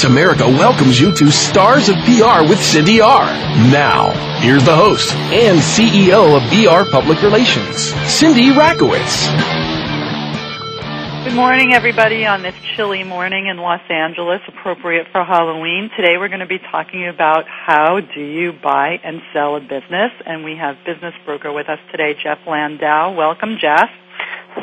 Voice America welcomes you to Stars of PR with Cindy R. Now, here's the host and CEO of BR Public Relations, Cindy Rakowitz. Good morning, everybody, on this chilly morning in Los Angeles, appropriate for Halloween. Today we're going to be talking about how do you buy and sell a business, and we have business broker with us today, Jeff Landau. Welcome, Jeff.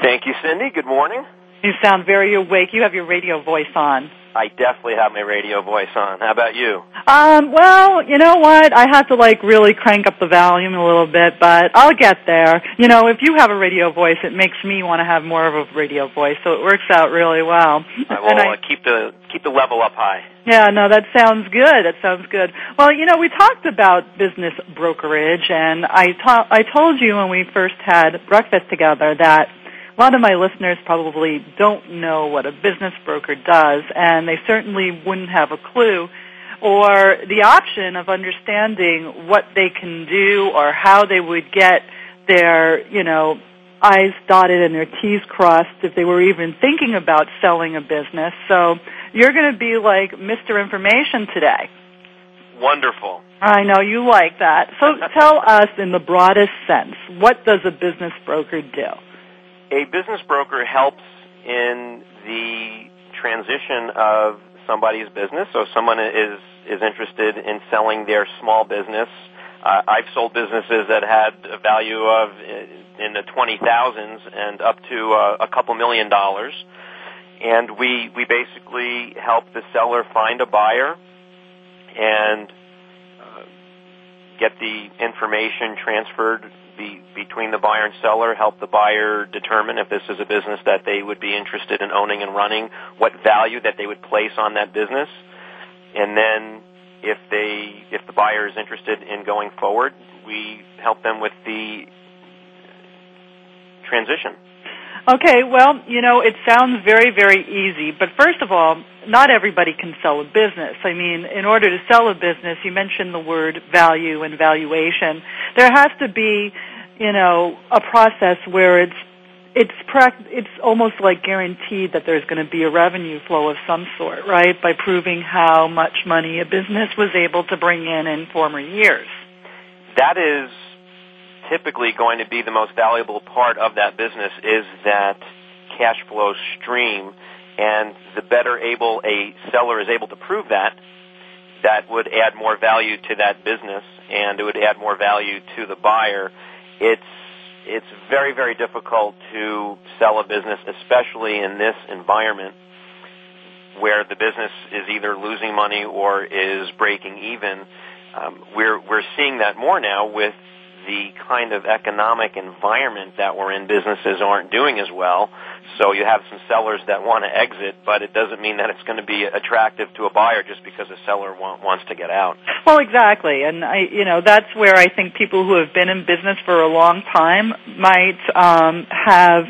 Thank you, Cindy. Good morning. You sound very awake. You have your radio voice on. I definitely have my radio voice on. How about you? Um, well, you know what? I have to like really crank up the volume a little bit, but I'll get there. You know, if you have a radio voice, it makes me want to have more of a radio voice, so it works out really well. I will I- uh, keep the keep the level up high. Yeah, no, that sounds good. That sounds good. Well, you know, we talked about business brokerage, and I ta- I told you when we first had breakfast together that a lot of my listeners probably don't know what a business broker does, and they certainly wouldn't have a clue or the option of understanding what they can do or how they would get their, you know, I's dotted and their T's crossed if they were even thinking about selling a business. So you're going to be like Mr. Information today. Wonderful. I know you like that. So tell us in the broadest sense, what does a business broker do? A business broker helps in the transition of somebody's business. So if someone is is interested in selling their small business. Uh, I've sold businesses that had a value of uh, in the twenty thousands and up to uh, a couple million dollars. And we we basically help the seller find a buyer and uh, get the information transferred be, between the buyer and seller, help the buyer determine if this is a business that they would be interested in owning and running, what value that they would place on that business, and then if they if the buyer is interested in going forward, we help them with the transition. Okay, well, you know, it sounds very, very easy, but first of all, not everybody can sell a business. I mean, in order to sell a business, you mentioned the word value and valuation. There has to be, you know, a process where it's it's it's almost like guaranteed that there's going to be a revenue flow of some sort, right? By proving how much money a business was able to bring in in former years. That is typically going to be the most valuable part of that business is that cash flow stream and the better able a seller is able to prove that that would add more value to that business and it would add more value to the buyer it's it's very very difficult to sell a business especially in this environment where the business is either losing money or is breaking even. Um, we're we're seeing that more now with the kind of economic environment that we're in, businesses aren't doing as well. So you have some sellers that want to exit, but it doesn't mean that it's going to be attractive to a buyer just because a seller want, wants to get out. Well, exactly, and I, you know, that's where I think people who have been in business for a long time might um, have,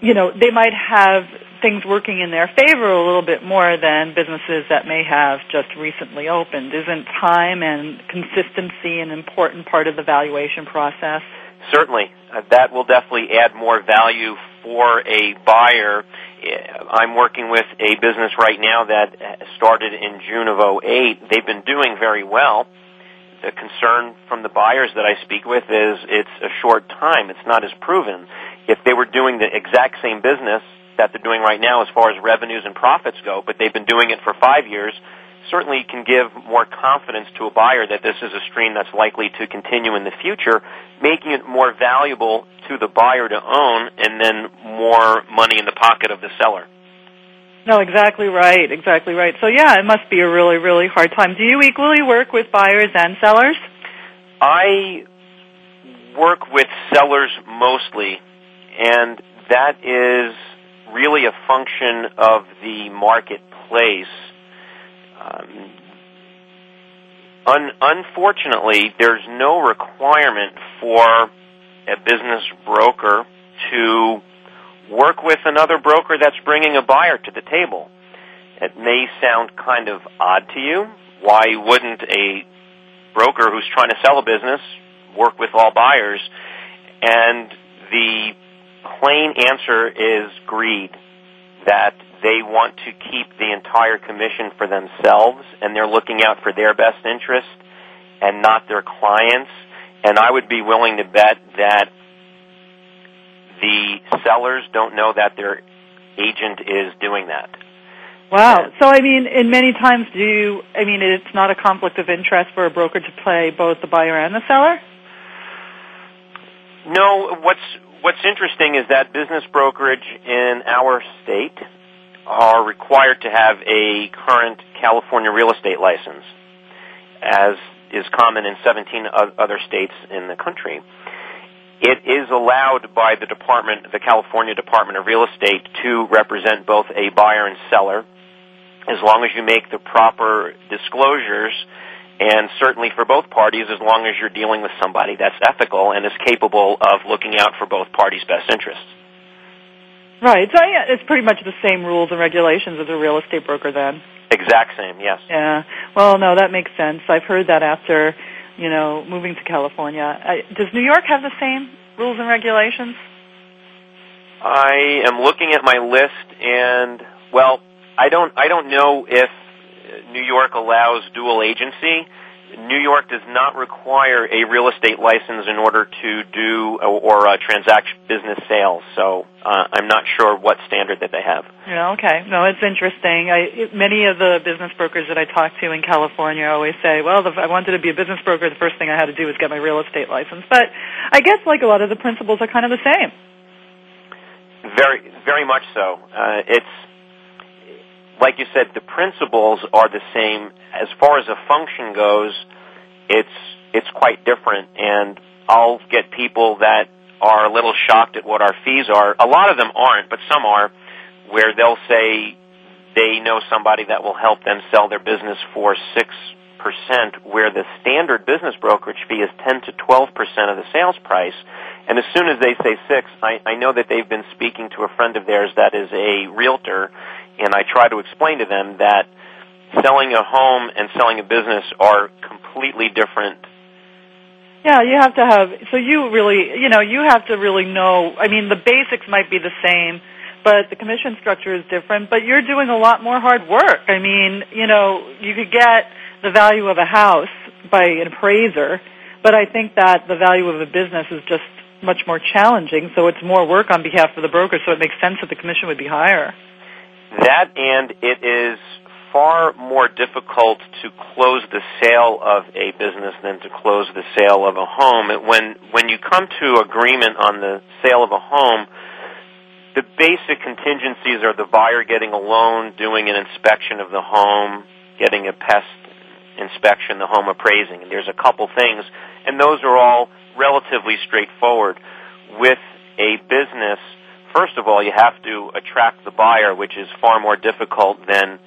you know, they might have things working in their favor a little bit more than businesses that may have just recently opened. Isn't time and consistency an important part of the valuation process? Certainly, uh, that will definitely add more value for a buyer. Uh, I'm working with a business right now that started in June of 08. They've been doing very well. The concern from the buyers that I speak with is it's a short time. It's not as proven. If they were doing the exact same business that they're doing right now as far as revenues and profits go, but they've been doing it for five years, certainly can give more confidence to a buyer that this is a stream that's likely to continue in the future, making it more valuable to the buyer to own and then more money in the pocket of the seller. No, exactly right, exactly right. So yeah, it must be a really, really hard time. Do you equally work with buyers and sellers? I work with sellers mostly, and that is really a function of the marketplace. Um, un- unfortunately, there's no requirement for a business broker to work with another broker that's bringing a buyer to the table. It may sound kind of odd to you. Why wouldn't a broker who's trying to sell a business work with all buyers? And the plain answer is greed. That they want to keep the entire commission for themselves and they're looking out for their best interest and not their clients. And I would be willing to bet that the sellers don't know that their agent is doing that. Wow. So I mean, in many times, do you? I mean, it's not a conflict of interest for a broker to play both the buyer and the seller. No. What's What's interesting is that business brokerage in our state are required to have a current California real estate license, as is common in 17 other states in the country. It is allowed by the department, the California Department of Real Estate, to represent both a buyer and seller, as long as you make the proper disclosures, and certainly for both parties, as long as you're dealing with somebody that's ethical and is capable of looking out for both parties' best interests. Right. So yeah, it's pretty much the same rules and regulations as a real estate broker then. Exact same, yes. Yeah. Well, no, that makes sense. I've heard that after you know, moving to California. I, does New York have the same rules and regulations? I am looking at my list, and well, I don't. I don't know if New York allows dual agency. New York does not require a real estate license in order to do or uh, transact business sales. So uh, I'm not sure what standard that they have. Yeah, okay. No, it's interesting. I, it, many of the business brokers that I talk to in California always say, "Well, if I wanted to be a business broker, the first thing I had to do was get my real estate license." But I guess like a lot of the principles are kind of the same. Very, very much so. Uh, it's like you said, the principles are the same. As far as a function goes, it's it's quite different. And I'll get people that are a little shocked at what our fees are. A lot of them aren't, but some are, where they'll say they know somebody that will help them sell their business for six percent, where the standard business brokerage fee is ten to twelve percent of the sales price. And as soon as they say six, I, I know that they've been speaking to a friend of theirs that is a realtor, and I try to explain to them that selling a home and selling a business are completely different. Yeah, you have to have, so you really, you know, you have to really know, I mean, the basics might be the same, but the commission structure is different, but you're doing a lot more hard work. I mean, you know, you could get the value of a house by an appraiser, but I think that the value of a business is just much more challenging, so it's more work on behalf of the broker, so it makes sense that the commission would be higher. That and it is far more difficult to close the sale of a business than to close the sale of a home. When when you come to agreement on the sale of a home, the basic contingencies are the buyer getting a loan, doing an inspection of the home, getting a pest inspection, the home appraising. And there's a couple things, and those are all relatively straightforward. With a business, first of all, you have to attract the buyer, which is far more difficult than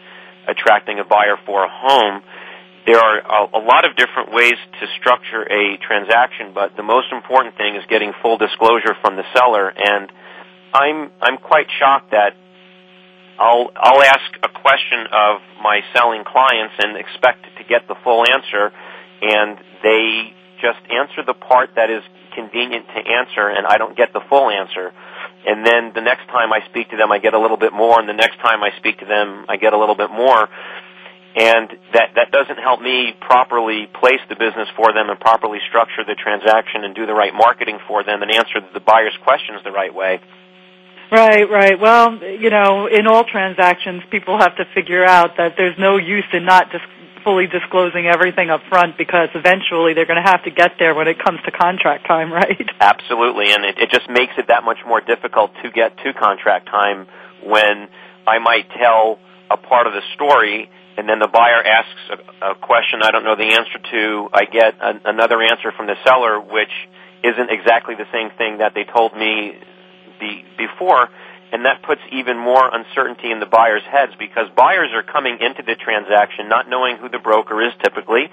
attracting a buyer for a home. There are a, a lot of different ways to structure a transaction, but the most important thing is getting full disclosure from the seller. And I'm I'm quite shocked that I'll I'll ask a question of my selling clients and expect to get the full answer, and they just answer the part that is convenient to answer, and I don't get the full answer and then the next time I speak to them, I get a little bit more, and the next time I speak to them, I get a little bit more. And that, that doesn't help me properly place the business for them and properly structure the transaction and do the right marketing for them and answer the buyer's questions the right way. Right, right. Well, you know, in all transactions, people have to figure out that there's no use in not just fully disclosing everything up front because eventually they're going to have to get there when it comes to contract time, right? Absolutely, and it, it just makes it that much more difficult to get to contract time when I might tell a part of the story and then the buyer asks a, a question I don't know the answer to. I get a, another answer from the seller, which isn't exactly the same thing that they told me the, before, and that puts even more uncertainty in the buyer's heads because buyers are coming into the transaction not knowing who the broker is typically,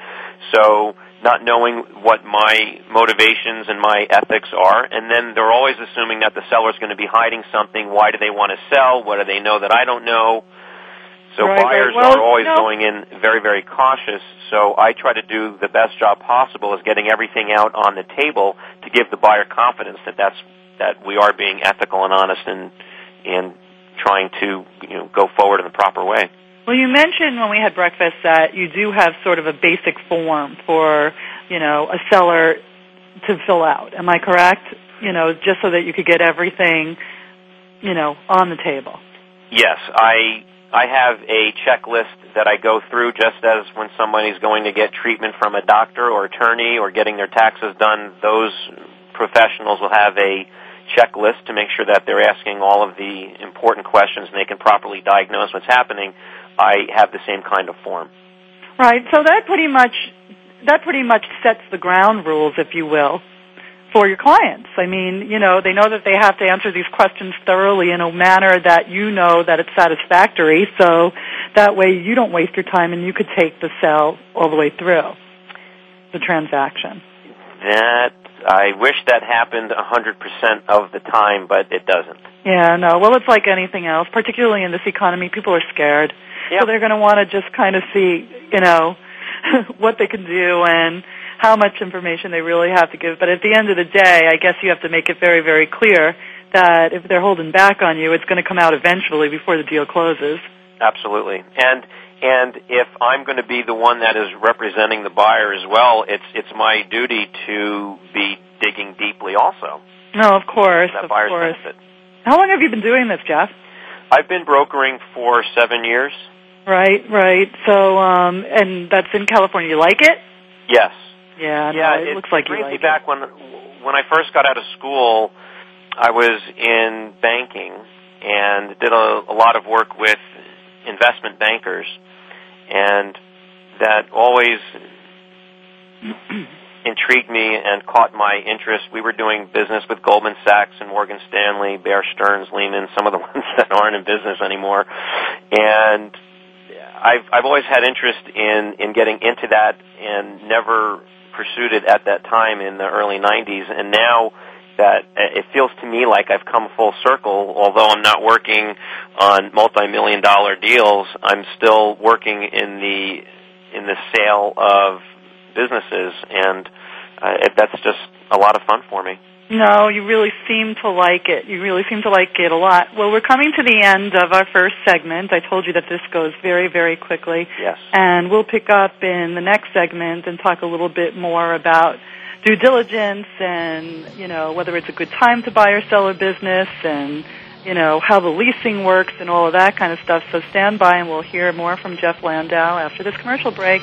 so not knowing what my motivations and my ethics are, and then they're always assuming that the seller's going to be hiding something. Why do they want to sell? What do they know that I don't know? So right, buyers right. Well, are always no. going in very, very cautious. So I try to do the best job possible is getting everything out on the table to give the buyer confidence that that's that we are being ethical and honest and and trying to you know go forward in the proper way. Well, you mentioned when we had breakfast that you do have sort of a basic form for, you know, a seller to fill out. Am I correct? You know, just so that you could get everything, you know, on the table. Yes, I I have a checklist that I go through just as when somebody's going to get treatment from a doctor or attorney or getting their taxes done, those professionals will have a checklist to make sure that they're asking all of the important questions and they can properly diagnose what's happening. I have the same kind of form. Right. So that pretty much that pretty much sets the ground rules, if you will, for your clients. I mean, you know, they know that they have to answer these questions thoroughly in a manner that you know that it's satisfactory. So that way you don't waste your time and you could take the sale all the way through the transaction. That I wish that happened 100% of the time, but it doesn't. Yeah, no. Well, it's like anything else, particularly in this economy. People are scared. Yep. So they're going to want to just kind of see, you know, what they can do and how much information they really have to give. But at the end of the day, I guess you have to make it very, very clear that if they're holding back on you, it's going to come out eventually before the deal closes. Absolutely. And and if I'm going to be the one that is representing the buyer as well, it's it's my duty to be digging deeply also. No, of course, That of buyer's course. benefit. How long have you been doing this, Jeff? I've been brokering for seven years. Right, right. So, um, and that's in California. You like it? Yes. Yeah, yeah, no, it, looks like you brings like me back when when I first got out of school. I was in banking and did a, a lot of work with investment bankers, and that always intrigued me and caught my interest. We were doing business with Goldman Sachs and Morgan Stanley, Bear Stearns, Lehman, some of the ones that aren't in business anymore, and I've I've always had interest in in getting into that and never pursued it at that time in the early 90s and now that uh, it feels to me like I've come full circle although I'm not working on multi-million dollar deals I'm still working in the in the sale of businesses and uh, it, that's just a lot of fun for me No, you really seem to like it. You really seem to like it a lot. Well, we're coming to the end of our first segment. I told you that this goes very, very quickly. yes And we'll pick up in the next segment and talk a little bit more about due diligence and, you know, whether it's a good time to buy or sell a business and, you know, how the leasing works and all of that kind of stuff. So stand by and we'll hear more from Jeff Landau after this commercial break.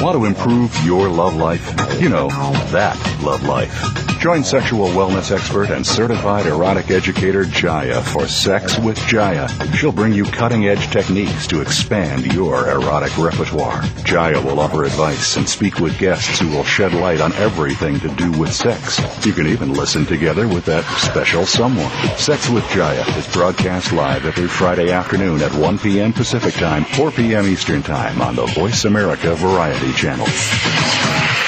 Want to improve your love life? You know, that love life. Join sexual wellness expert and certified erotic educator Jaya for Sex with Jaya. She'll bring you cutting edge techniques to expand your erotic repertoire. Jaya will offer advice and speak with guests who will shed light on everything to do with sex. You can even listen together with that special someone. Sex with Jaya is broadcast live every Friday afternoon at 1 p.m. Pacific Time, 4 p.m. Eastern Time on the Voice America Variety Channel.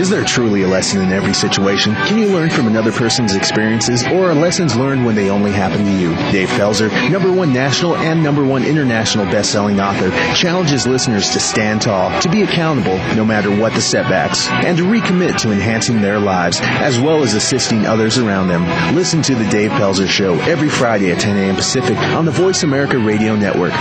Is there truly a lesson in every situation? Can you learn from another person's experiences or are lessons learned when they only happen to you? Dave Pelzer, number one national and number one international best-selling author, challenges listeners to stand tall, to be accountable no matter what the setbacks, and to recommit to enhancing their lives as well as assisting others around them. Listen to the Dave Pelzer Show every Friday at 10 a.m. Pacific on the Voice America Radio Network.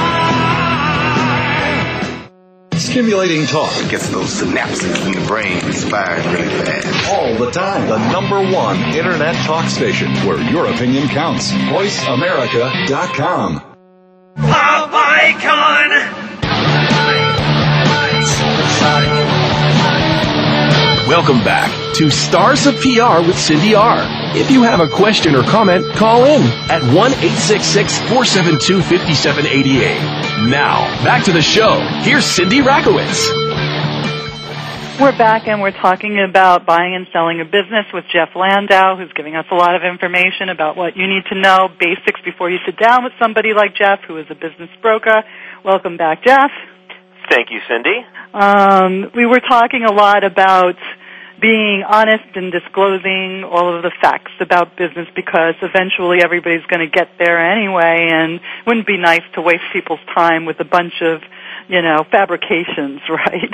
Stimulating talk. It gets those synapses in the brain firing really fast. All the time. The number one internet talk station where your opinion counts. VoiceAmerica.com. Pop icon! Welcome back to Stars of PR with Cindy R. If you have a question or comment, call in at 1 472 5788. Now, back to the show. Here's Cindy Rakowitz. We're back and we're talking about buying and selling a business with Jeff Landau, who's giving us a lot of information about what you need to know, basics before you sit down with somebody like Jeff, who is a business broker. Welcome back, Jeff. Thank you, Cindy. Um, we were talking a lot about being honest and disclosing all of the facts about business because eventually everybody's going to get there anyway and it wouldn't be nice to waste people's time with a bunch of, you know, fabrications, right?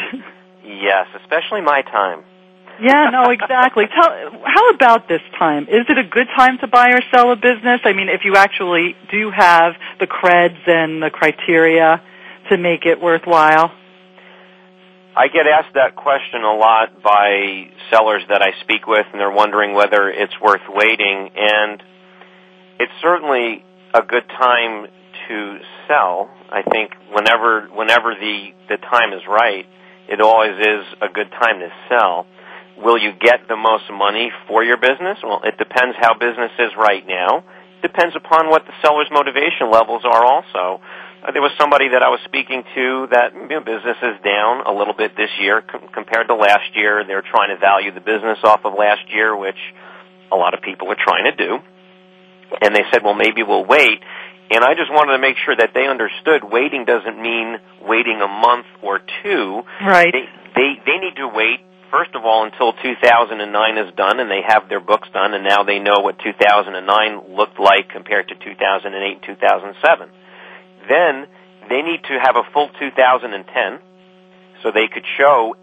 Yes, especially my time. Yeah, no, exactly. Tell, how about this time? Is it a good time to buy or sell a business? I mean, if you actually do have the creds and the criteria to make it worthwhile. I get asked that question a lot by sellers that I speak with, and they're wondering whether it's worth waiting. And it's certainly a good time to sell. I think whenever whenever the the time is right, it always is a good time to sell. Will you get the most money for your business? Well, it depends how business is right now. Depends upon what the seller's motivation levels are also. Uh, there was somebody that I was speaking to that you know, business is down a little bit this year com- compared to last year. They're trying to value the business off of last year, which a lot of people are trying to do. And they said, well, maybe we'll wait. And I just wanted to make sure that they understood waiting doesn't mean waiting a month or two. Right. They, they, they need to wait first of all until 2009 is done and they have their books done and now they know what 2009 looked like compared to 2008 and 2007 then they need to have a full 2010 so they could show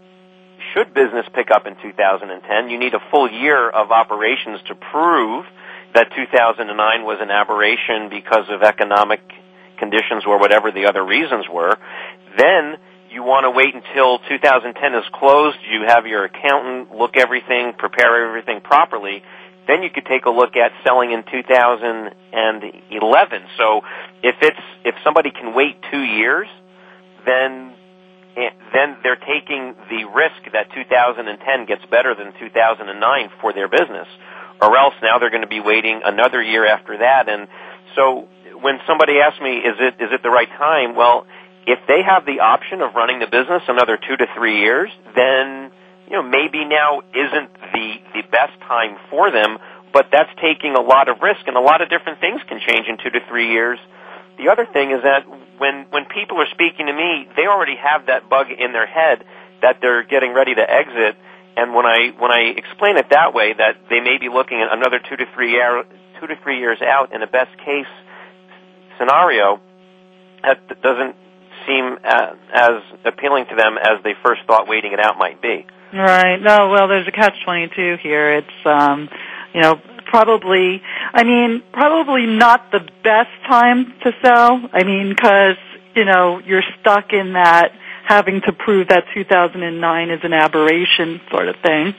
should business pick up in 2010 you need a full year of operations to prove that 2009 was an aberration because of economic conditions or whatever the other reasons were. Then you want to wait until 2010 is closed. You have your accountant look everything prepare everything properly then you could take a look at selling in 2011. So if it's if somebody can wait two years, then eh, then they're taking the risk that 2010 gets better than 2009 for their business, or else now they're going to be waiting another year after that. And so when somebody asks me, is it is it the right time? Well, if they have the option of running the business another two to three years, then you know, maybe now isn't the, the best time for them, but that's taking a lot of risk and a lot of different things can change in two to three years. The other thing is that when, when people are speaking to me, they already have that bug in their head that they're getting ready to exit. And when I, when I explain it that way, that they may be looking at another two to three year, two to three years out in a best case scenario, that doesn't seem uh, as appealing to them as they first thought waiting it out might be. Right. No, well, there's a catch 22 here. It's, um, you know, probably, I mean, probably not the best time to sell. I mean, because, you know, you're stuck in that having to prove that 2009 is an aberration sort of thing.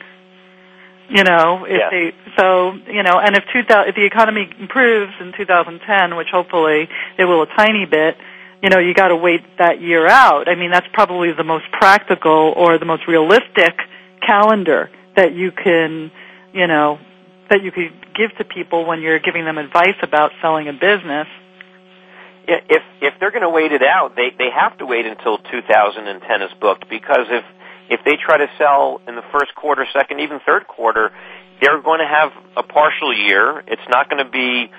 You know, if yeah. they, so, you know, and if 2000, if the economy improves in 2010, which hopefully it will a tiny bit, you know, you got to wait that year out. I mean, that's probably the most practical or the most realistic calendar that you can, you know, that you could give to people when you're giving them advice about selling a business. If if they're going to wait it out, they they have to wait until 2010 is booked because if if they try to sell in the first quarter, second, even third quarter, they're going to have a partial year. It's not going to be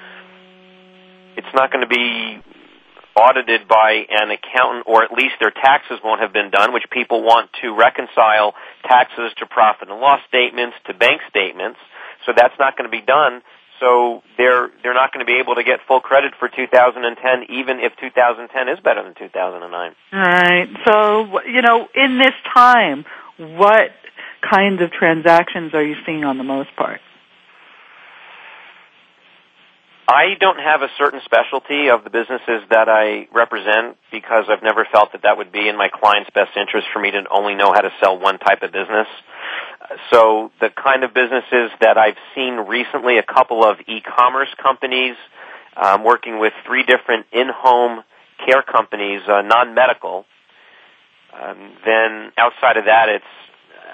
it's not going to be audited by an accountant or at least their taxes won't have been done, which people want to reconcile taxes to profit and loss statements to bank statements. So that's not going to be done. So they're they're not going to be able to get full credit for 2010, even if 2010 is better than 2009. Right. So you know, in this time, what kinds of transactions are you seeing on the most part? I don't have a certain specialty of the businesses that I represent because I've never felt that that would be in my client's best interest for me to only know how to sell one type of business. So the kind of businesses that I've seen recently, a couple of e-commerce companies, um, working with three different in-home care companies, uh, non-medical. Um, then outside of that, it's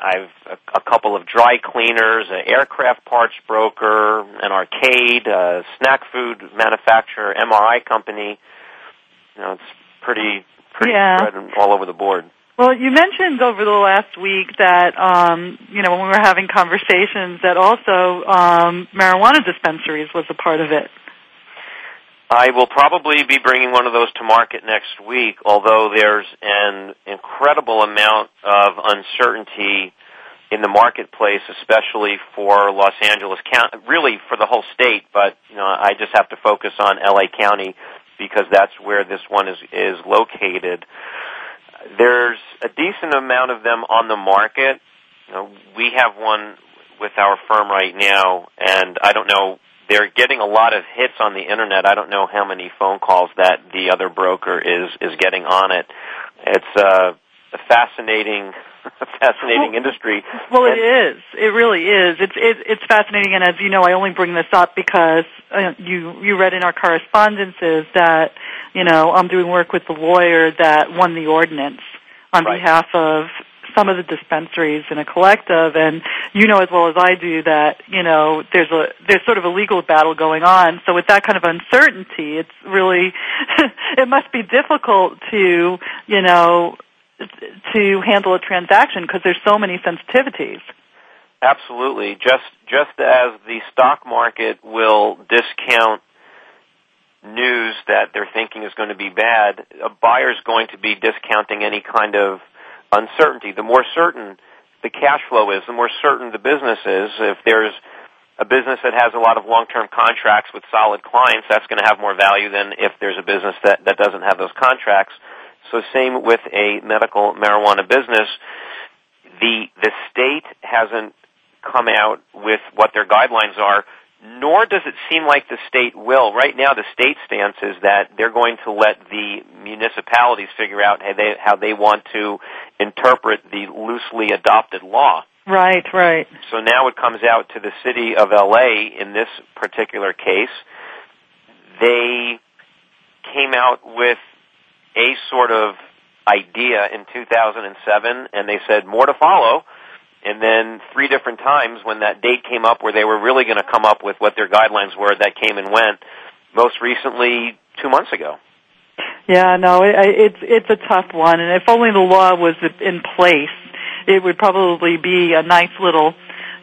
I've a, a couple of dry cleaners, an aircraft parts broker, an arcade, a snack food manufacturer, MRI company. You know, it's pretty pretty yeah. spread all over the board. Well, you mentioned over the last week that um, you know when we were having conversations that also um, marijuana dispensaries was a part of it. I will probably be bringing one of those to market next week, although there's an incredible amount of uncertainty in the marketplace, especially for Los Angeles County, really for the whole state, but you know, I just have to focus on LA County because that's where this one is is located. There's a decent amount of them on the market. You know, we have one with our firm right now, and I don't know they're getting a lot of hits on the internet. I don't know how many phone calls that the other broker is is getting on it. It's uh, a fascinating fascinating well, industry. Well, and, it is. It really is. It's it, it's fascinating, and as you know, I only bring this up because uh, you you read in our correspondences that you know I'm doing work with the lawyer that won the ordinance on right. behalf of some of the dispensaries in a collective and you know as well as I do that you know there's a there's sort of a legal battle going on. So with that kind of uncertainty it's really it must be difficult to you know to handle a transaction because there's so many sensitivities. Absolutely. Just just as the stock market will discount news that they're thinking is going to be bad, a buyer's going to be discounting any kind of uncertainty. The more certain the cash flow is, the more certain the business is. If there's a business that has a lot of long-term contracts with solid clients, that's going to have more value than if there's a business that, that doesn't have those contracts. So same with a medical marijuana business. The, the state hasn't come out with what their guidelines are nor does it seem like the state will. Right now, the state stance is that they're going to let the municipalities figure out how they, how they want to interpret the loosely adopted law. Right, right. So now it comes out to the city of LA in this particular case. They came out with a sort of idea in 2007 and they said more to follow and then three different times when that date came up where they were really going to come up with what their guidelines were that came and went most recently two months ago. Yeah no it, it's it's a tough one. And if only the law was in place it would probably be a nice little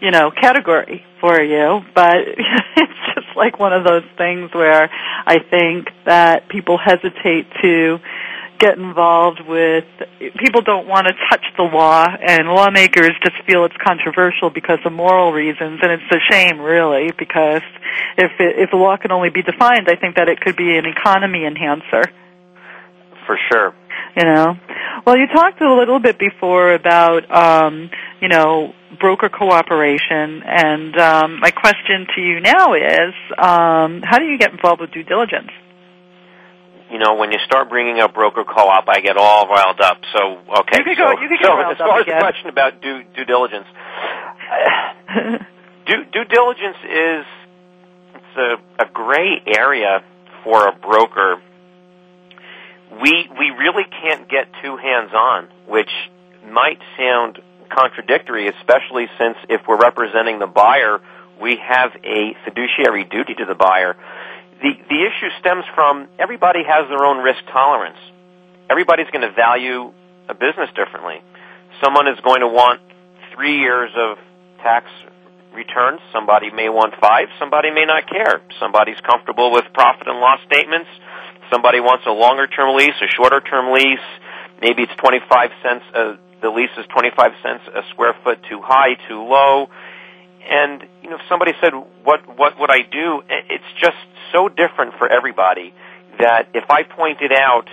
you know category for you. But it's just like one of those things where i think that people hesitate to get involved with people don't want to touch the law and lawmakers just feel it's controversial because of moral reasons and it's a shame really because if it, if the law can only be defined I think that it could be an economy enhancer. For sure. You know? Well you talked a little bit before about um you know broker cooperation and um my question to you now is um how do you get involved with due diligence you know, when you start bringing up broker co-op, I get all riled up. So, okay. You can so, go, you can so as far as again. the question about due, due diligence, due, due diligence is it's a, a gray area for a broker we we really can't get too hands on, which might sound contradictory, especially since if we're representing the buyer, we have a fiduciary duty to the buyer. The the issue stems from everybody has their own risk tolerance. Everybody's going to value a business differently. Someone is going to want three years of tax returns. Somebody may want five. Somebody may not care. Somebody's comfortable with profit and loss statements. Somebody wants a longer term lease, a shorter term lease. Maybe it's 25 cents, uh, the lease is 25 cents a square foot too high, too low. And, you know, if somebody said, what, what would I do? It's just so different for everybody that if I pointed out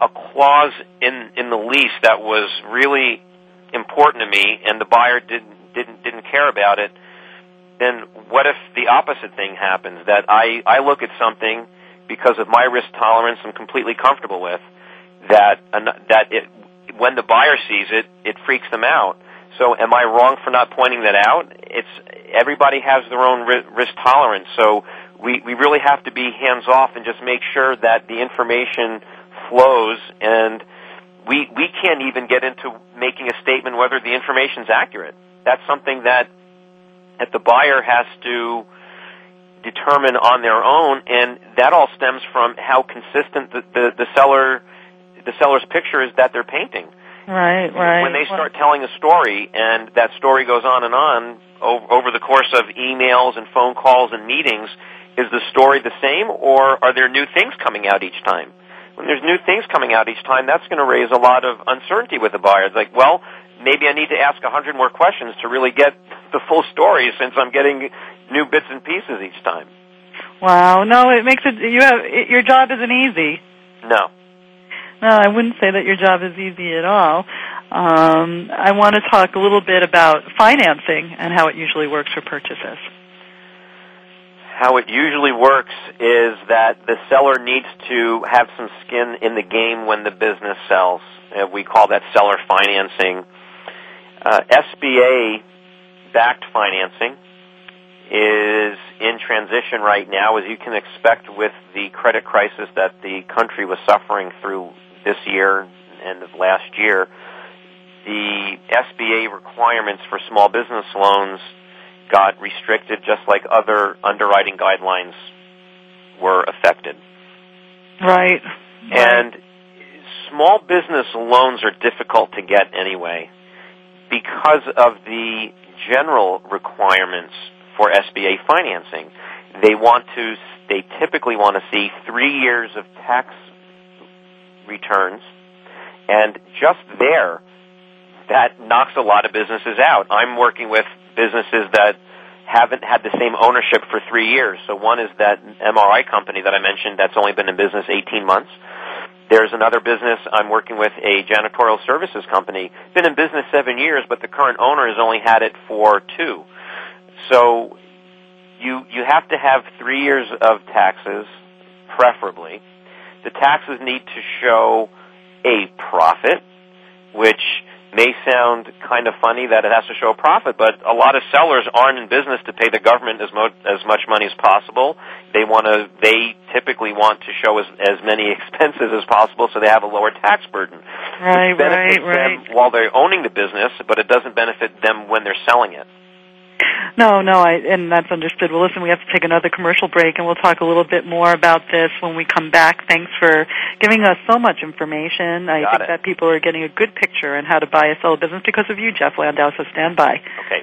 a clause in, in the lease that was really important to me and the buyer didn't, didn't, didn't care about it, then what if the opposite thing happens? That I, I look at something because of my risk tolerance I'm completely comfortable with, that, that it, when the buyer sees it, it freaks them out. So am I wrong for not pointing that out? It's, everybody has their own risk tolerance, so we, we really have to be hands off and just make sure that the information flows and we, we can't even get into making a statement whether the information is accurate. That's something that that the buyer has to determine on their own, and that all stems from how consistent the, the, the seller the seller's picture is that they're painting. Right, right. When they start telling a story, and that story goes on and on over, over the course of emails and phone calls and meetings, is the story the same, or are there new things coming out each time? When there's new things coming out each time, that's going to raise a lot of uncertainty with the buyer. It's like, well, maybe I need to ask a hundred more questions to really get the full story since I'm getting new bits and pieces each time. Wow, no, it makes it you have it, your job isn't easy. No. No, I wouldn't say that your job is easy at all. Um, I want to talk a little bit about financing and how it usually works for purchases. How it usually works is that the seller needs to have some skin in the game when the business sells. Uh, we call that seller financing. Uh, SBA backed financing is in transition right now, as you can expect with the credit crisis that the country was suffering through this year and last year. The SBA requirements for small business loans got restricted just like other underwriting guidelines were affected. Right. And small business loans are difficult to get anyway because of the general requirements for SBA financing. They want to, they typically want to see three years of tax returns, and just there, that knocks a lot of businesses out. I'm working with businesses that haven't had the same ownership for three years. So one is that MRI company that I mentioned that's only been in business 18 months. There's another business I'm working with, a janitorial services company. Been in business seven years, but the current owner has only had it for two. So you you have to have three years of taxes, preferably. The taxes need to show a profit, which may sound kind of funny that it has to show a profit, but a lot of sellers aren't in business to pay the government as, mo- as much money as possible. They want to, they typically want to show as, as many expenses as possible so they have a lower tax burden. Right, which benefits right, right. them while they're owning the business, but it doesn't benefit them when they're selling it. No, no, I, and that's understood. Well, listen, we have to take another commercial break, and we'll talk a little bit more about this when we come back. Thanks for giving us so much information. I Got think it. that people are getting a good picture on how to buy a sell a business because of you, Jeff Landau. So stand by. Okay.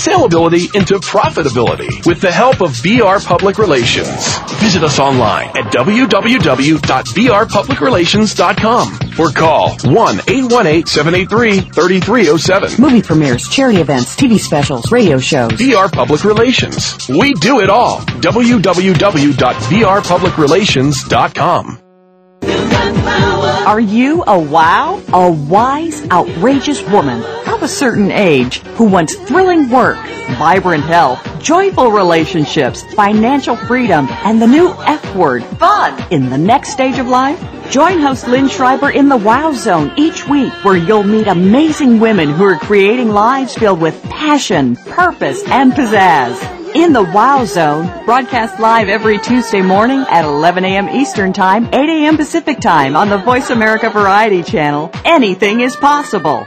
saleability into profitability with the help of VR Public Relations. Visit us online at www.vrpublicrelations.com or call 1-818-783-3307. Movie premieres, charity events, TV specials, radio shows. VR Public Relations. We do it all. www.vrpublicrelations.com. Are you a wow? A wise, outrageous woman of a certain age who wants thrilling work, vibrant health, joyful relationships, financial freedom, and the new F word, fun, in the next stage of life? Join host Lynn Schreiber in the Wow Zone each week where you'll meet amazing women who are creating lives filled with passion, purpose, and pizzazz in the Wow Zone, broadcast live every Tuesday morning at 11 a.m. Eastern Time, 8 a.m. Pacific Time on the Voice America Variety Channel. Anything is possible.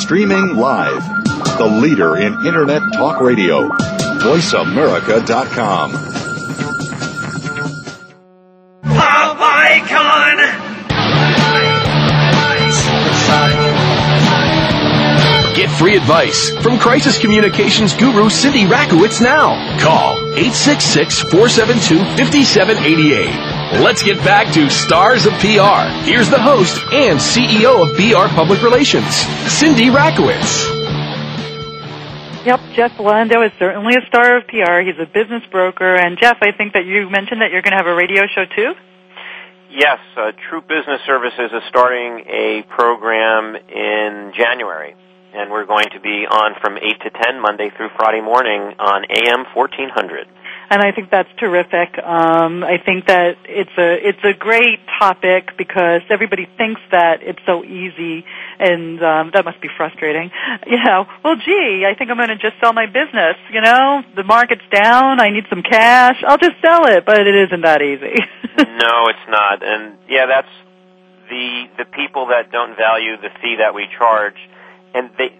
Streaming live. The leader in Internet talk radio. VoiceAmerica.com. Pop icon! Get free advice from crisis communications guru Cindy Rakowitz now. Call 866-472-5788. Let's get back to Stars of PR. Here's the host and CEO of BR Public Relations, Cindy Rakowitz. Yep, Jeff Landau is certainly a star of PR. He's a business broker. And Jeff, I think that you mentioned that you're going to have a radio show too? Yes, uh, True Business Services is starting a program in January. And we're going to be on from 8 to 10 Monday through Friday morning on AM 1400 and I think that's terrific. Um, I think that it's a it's a great topic because everybody thinks that it's so easy, and um, that must be frustrating. You know, well, gee, I think I'm going to just sell my business. You know, the market's down. I need some cash. I'll just sell it, but it isn't that easy. no, it's not, and yeah, that's the the people that don't value the fee that we charge, and they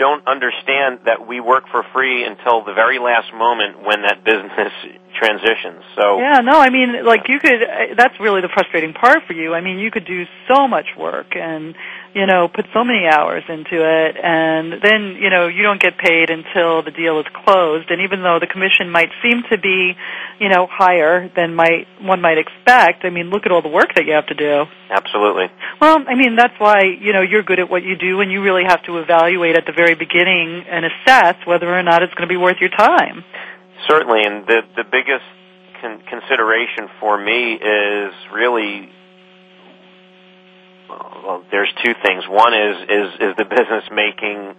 don't understand that we work for free until the very last moment when that business transitions. So Yeah, no, I mean like you could uh, that's really the frustrating part for you. I mean, you could do so much work and you know, put so many hours into it and then, you know, you don't get paid until the deal is closed and even though the commission might seem to be, you know, higher than might one might expect, I mean, look at all the work that you have to do. Absolutely. Well, I mean, that's why, you know, you're good at what you do and you really have to evaluate at the very beginning and assess whether or not it's going to be worth your time. Certainly, and the the biggest con- consideration for me is really well, there's two things. One is is is the business making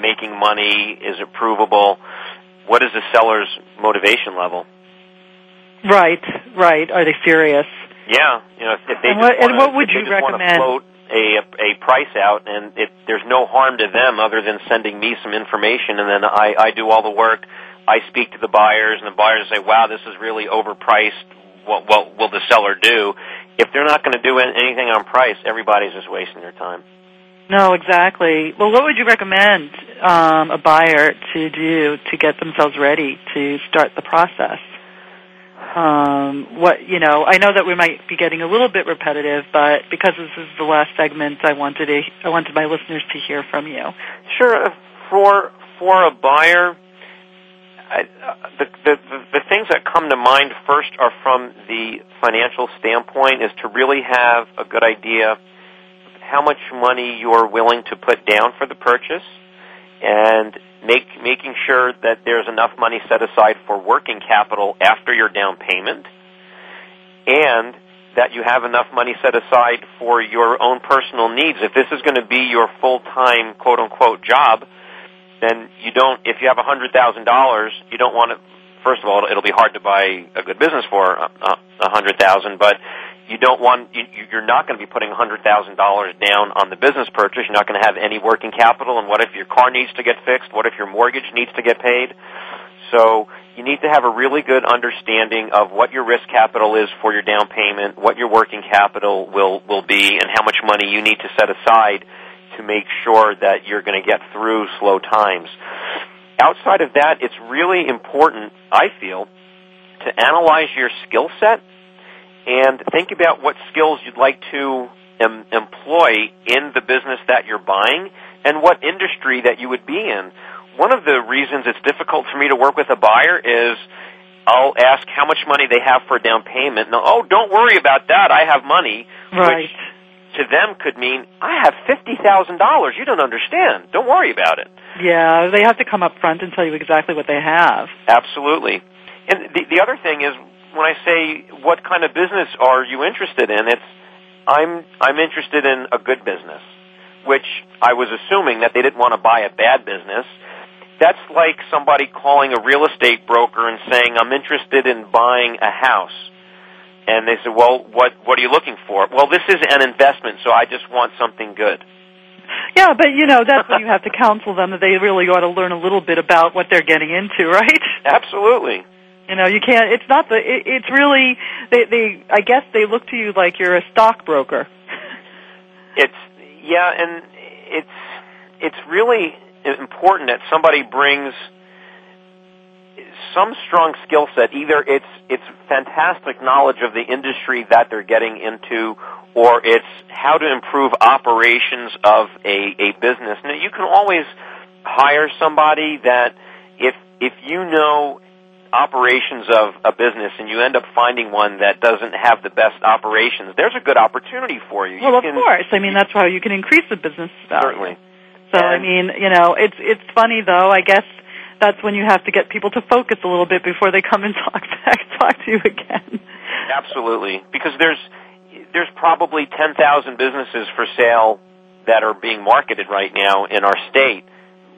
making money? Is it provable? What is the seller's motivation level? Right, right. Are they serious? Yeah, you know, if they and what, just wanna, and what would they you recommend? float a a price out, and it, there's no harm to them other than sending me some information, and then I I do all the work. I speak to the buyers, and the buyers say, "Wow, this is really overpriced. What what will the seller do?" If they're not going to do anything on price, everybody's just wasting their time. No, exactly. Well, what would you recommend um, a buyer to do to get themselves ready to start the process? Um, what you know, I know that we might be getting a little bit repetitive, but because this is the last segment, I wanted to, I wanted my listeners to hear from you. Sure. For for a buyer, The, the the things that come to mind first are from the financial standpoint is to really have a good idea how much money you're willing to put down for the purchase and make, making sure that there's enough money set aside for working capital after your down payment, and that you have enough money set aside for your own personal needs. If this is going to be your full-time quote unquote job, then you don't, if you have a $100,000, you don't want to, first of all, it'll be hard to buy a good business for a, a hundred thousand, but you don't want you, you're not going to be putting a hundred thousand dollars down on the business purchase. You're not going to have any working capital. And what if your car needs to get fixed? What if your mortgage needs to get paid? So you need to have a really good understanding of what your risk capital is for your down payment, what your working capital will will be, and how much money you need to set aside to make sure that you're going to get through slow times. Outside of that, it's really important, I feel, to analyze your skill set and think about what skills you'd like to em- employ in the business that you're buying and what industry that you would be in. One of the reasons it's difficult for me to work with a buyer is I'll ask how much money they have for a down payment. Now, oh, don't worry about that. I have money. Right. Which to them could mean I have fifty thousand dollars. You don't understand. Don't worry about it. Yeah, they have to come up front and tell you exactly what they have. Absolutely. And the the other thing is when I say what kind of business are you interested in, it's I'm I'm interested in a good business, which I was assuming that they didn't want to buy a bad business. That's like somebody calling a real estate broker and saying I'm interested in buying a house. And they said, "Well, what what are you looking for?" "Well, this is an investment, so I just want something good." Yeah, but you know that's when you have to counsel them that they really ought to learn a little bit about what they're getting into, right? Absolutely. You know, you can't. It's not the. It, it's really. They. They. I guess they look to you like you're a stockbroker. It's yeah, and it's it's really important that somebody brings some strong skill set. Either it's it's fantastic knowledge of the industry that they're getting into, or it's how to improve operations of a a business. Now, you can always hire somebody that if if you know operations of a business and you end up finding one that doesn't have the best operations, there's a good opportunity for you. Well, you of can, course. I mean, that's how you can increase the business value. Certainly. So, I mean, you know, it's it's funny though. I guess that's when you have to get people to focus a little bit before they come and talk back, talk to you again. Absolutely, because there's there's probably 10,000 businesses for sale that are being marketed right now in our state.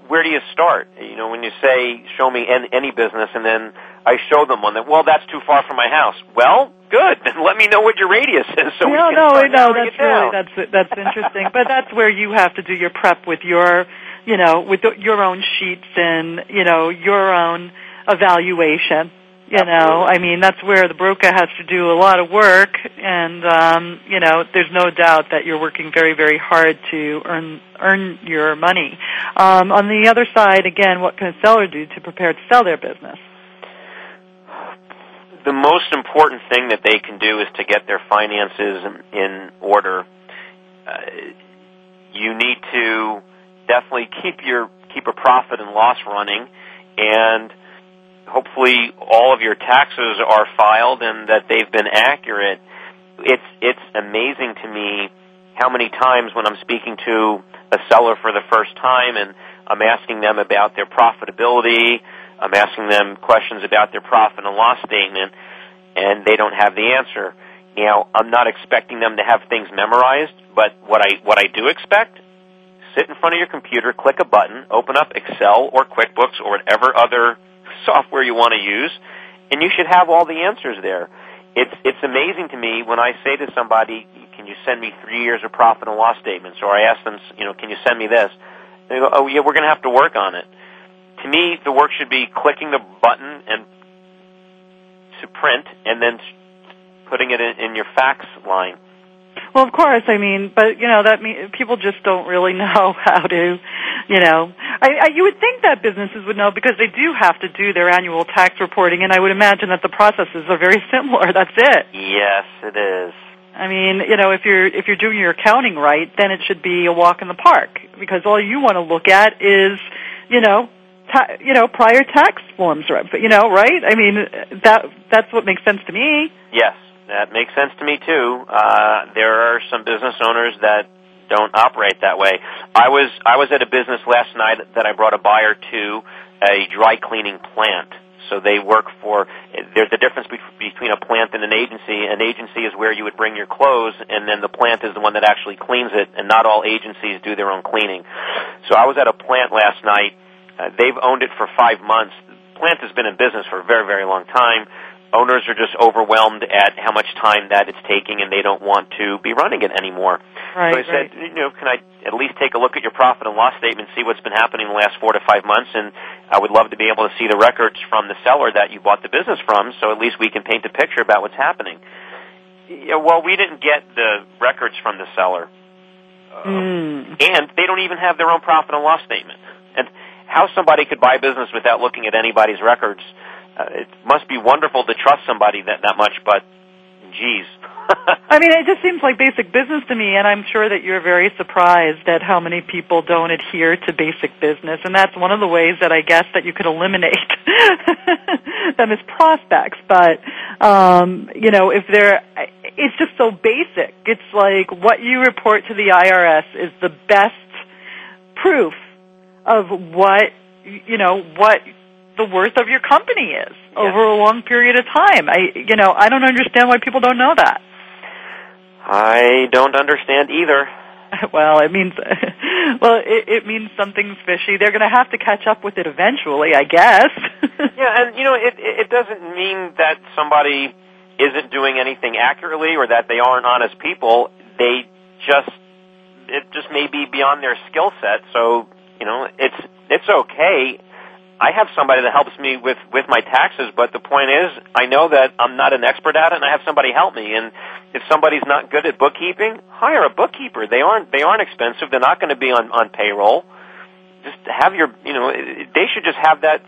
Where do you start? You know, when you say, show me any, any business, and then I show them one that, well, that's too far from my house. Well, good. Then let me know what your radius is so we can no, no. That's really that's that's interesting. but that's where you have to do your prep with your, you know, with the, your own sheets and you know your own evaluation. You know, I mean, that's where the broker has to do a lot of work, and um, you know, there's no doubt that you're working very, very hard to earn earn your money. Um, on the other side, again, what can a seller do to prepare to sell their business? the most important thing that they can do is to get their finances in, in order. Uh, you need to definitely keep your keep a profit and loss running, and hopefully all of your taxes are filed and that they've been accurate. It's it's amazing to me how many times when I'm speaking to a seller for the first time and I'm asking them about their profitability, I'm asking them questions about their profit and loss statement, and they don't have the answer. Now, I'm not expecting them to have things memorized, but what I what I do expect, sit in front of your computer, click a button, open up Excel or QuickBooks or whatever other software you want to use, and you should have all the answers there. It's it's amazing to me when I say to somebody, "Can you send me three years of profit and loss statements?" or I ask them, you know, "Can you send me this?" They go, "Oh yeah, we're going to have to work on it." To me, the work should be clicking the button and to print, and then putting it in, in your fax line. Well, of course. I mean, but you know that mean, people just don't really know how to, you know. I, I, you would think that businesses would know because they do have to do their annual tax reporting, and I would imagine that the processes are very similar. That's it. Yes, it is. I mean, you know, if you're if you're doing your accounting right, then it should be a walk in the park because all you want to look at is, you know, ta- you know, prior tax forms, right? But you know, right? I mean, that that's what makes sense to me. Yes, that makes sense to me too. Uh, there are some business owners that don't operate that way. I was I was at a business last night that I brought a buyer to a dry cleaning plant. So they work for. There's a difference between a plant and an agency. An agency is where you would bring your clothes, and then the plant is the one that actually cleans it. And not all agencies do their own cleaning. So I was at a plant last night. Uh, they've owned it for five months. The plant has been in business for a very very long time owners are just overwhelmed at how much time that it's taking and they don't want to be running it anymore. Right, so I said, right. you know, can I at least take a look at your profit and loss statement, see what's been happening in the last four to five months, and I would love to be able to see the records from the seller that you bought the business from, so at least we can paint a picture about what's happening. Yeah, well, we didn't get the records from the seller, Mm. and they don't even have their own profit and loss statement. And how somebody could buy business without looking at anybody's records uh, it must be wonderful to trust somebody that that much, but geez. I mean, it just seems like basic business to me, and I'm sure that you're very surprised at how many people don't adhere to basic business, and that's one of the ways that I guess that you could eliminate them as prospects. But um, you know, if they're, it's just so basic. It's like what you report to the IRS is the best proof of what you know what the worth of your company is yes. over a long period of time. I, you know, I don't understand why people don't know that. I don't understand either. Well, it means, well, it, it means something's fishy. They're going to have to catch up with it eventually, I guess. yeah, and you know, it it doesn't mean that somebody isn't doing anything accurately or that they aren't honest people. They just it just may be beyond their skill set. So you know, it's it's okay I have somebody that helps me with with my taxes, but the point is, I know that I'm not an expert at it, and I have somebody help me. And if somebody's not good at bookkeeping, hire a bookkeeper. They aren't they aren't expensive. They're not going to be on on payroll. Just have your you know they should just have that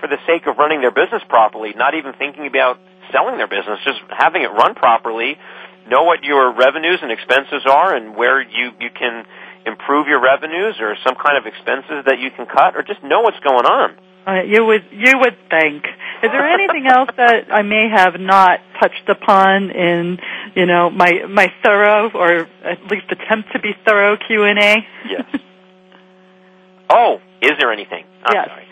for the sake of running their business properly, not even thinking about selling their business, just having it run properly. Know what your revenues and expenses are, and where you you can improve your revenues or some kind of expenses that you can cut or just know what's going on. Uh, you would you would think. Is there anything else that I may have not touched upon in you know my my thorough or at least attempt to be thorough Q and A? Yes. oh, is there anything? I'm yes. Sorry.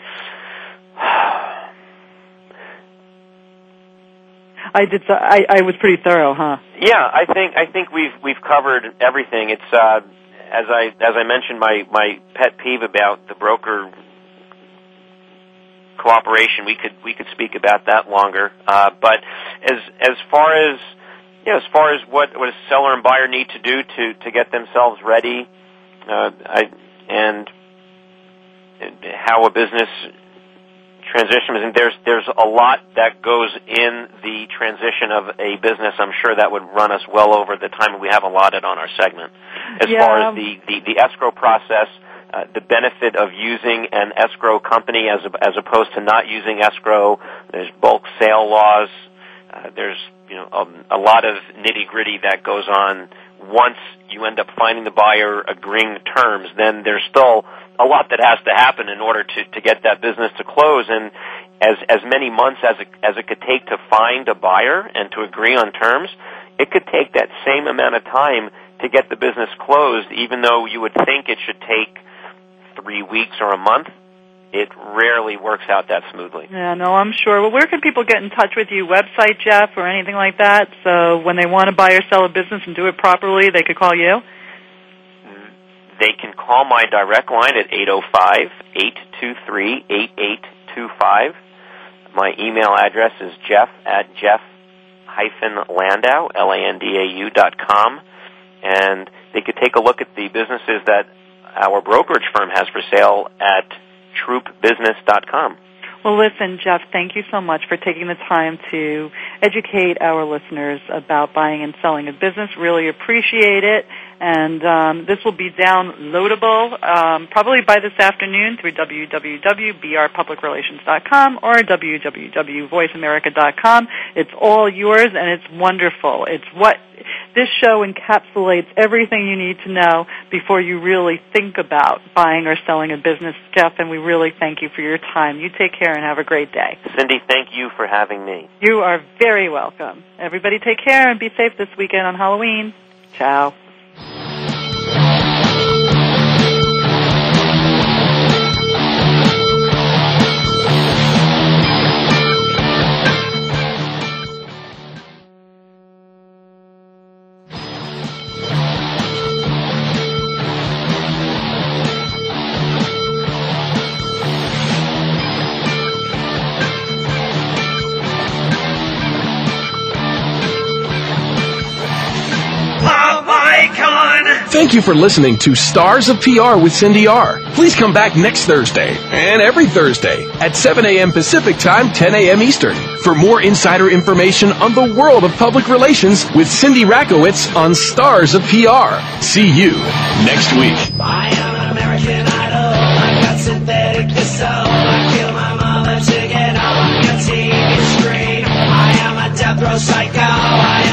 I did. I I was pretty thorough, huh? Yeah, I think I think we've we've covered everything. It's uh, as I as I mentioned my my pet peeve about the broker cooperation. We could we could speak about that longer. Uh, but as as far as you know, as far as what what a seller and buyer need to do to to get themselves ready, uh, I and how a business transition and there's there's a lot that goes in the transition of a business. I'm sure that would run us well over the time we have allotted on our segment. As Yeah. far as the, the the escrow process uh, the benefit of using an escrow company as as opposed to not using escrow there's bulk sale laws. Uh, there's you know um, a lot of nitty gritty that goes on. Once you end up finding the buyer agreeing to terms then there's still a lot that has to happen in order to, to get that business to close and as as many months as it as it could take to find a buyer and to agree on terms, it could take that same amount of time to get the business closed, even though you would think it should take three weeks or a month. It rarely works out that smoothly. Yeah, no, I'm sure. Well, where can people get in touch with you? Website, Jeff, or anything like that? So when they want to buy or sell a business and do it properly, they could call you. They can call my direct line at 805-823-8825. My email address is jeff at jeff-landau, L-A-N-D-A-U dot com. And they could take a look at the businesses that our brokerage firm has for sale at troopbusiness.com. Well, listen, Jeff, thank you so much for taking the time to educate our listeners about buying and selling a business. Really appreciate it. And um, this will be downloadable um, probably by this afternoon through www.brpublicrelations.com or www.voiceamerica.com. It's all yours, and it's wonderful. It's what this show encapsulates everything you need to know before you really think about buying or selling a business, Jeff. And we really thank you for your time. You take care and have a great day. Cindy, thank you for having me. You are very welcome. Everybody take care and be safe this weekend on Halloween. Ciao. Thank you for listening to Stars of PR with Cindy R. Please come back next Thursday and every Thursday at 7 a.m. Pacific Time, 10 a.m. Eastern for more insider information on the world of public relations with Cindy Rakowitz on Stars of PR. See you next week. I am an American Idol. I got synthetic. I kill my mother to get on TV screen. I am a death row psycho.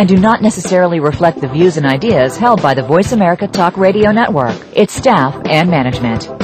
and do not necessarily reflect the views and ideas held by the Voice America Talk Radio Network, its staff, and management.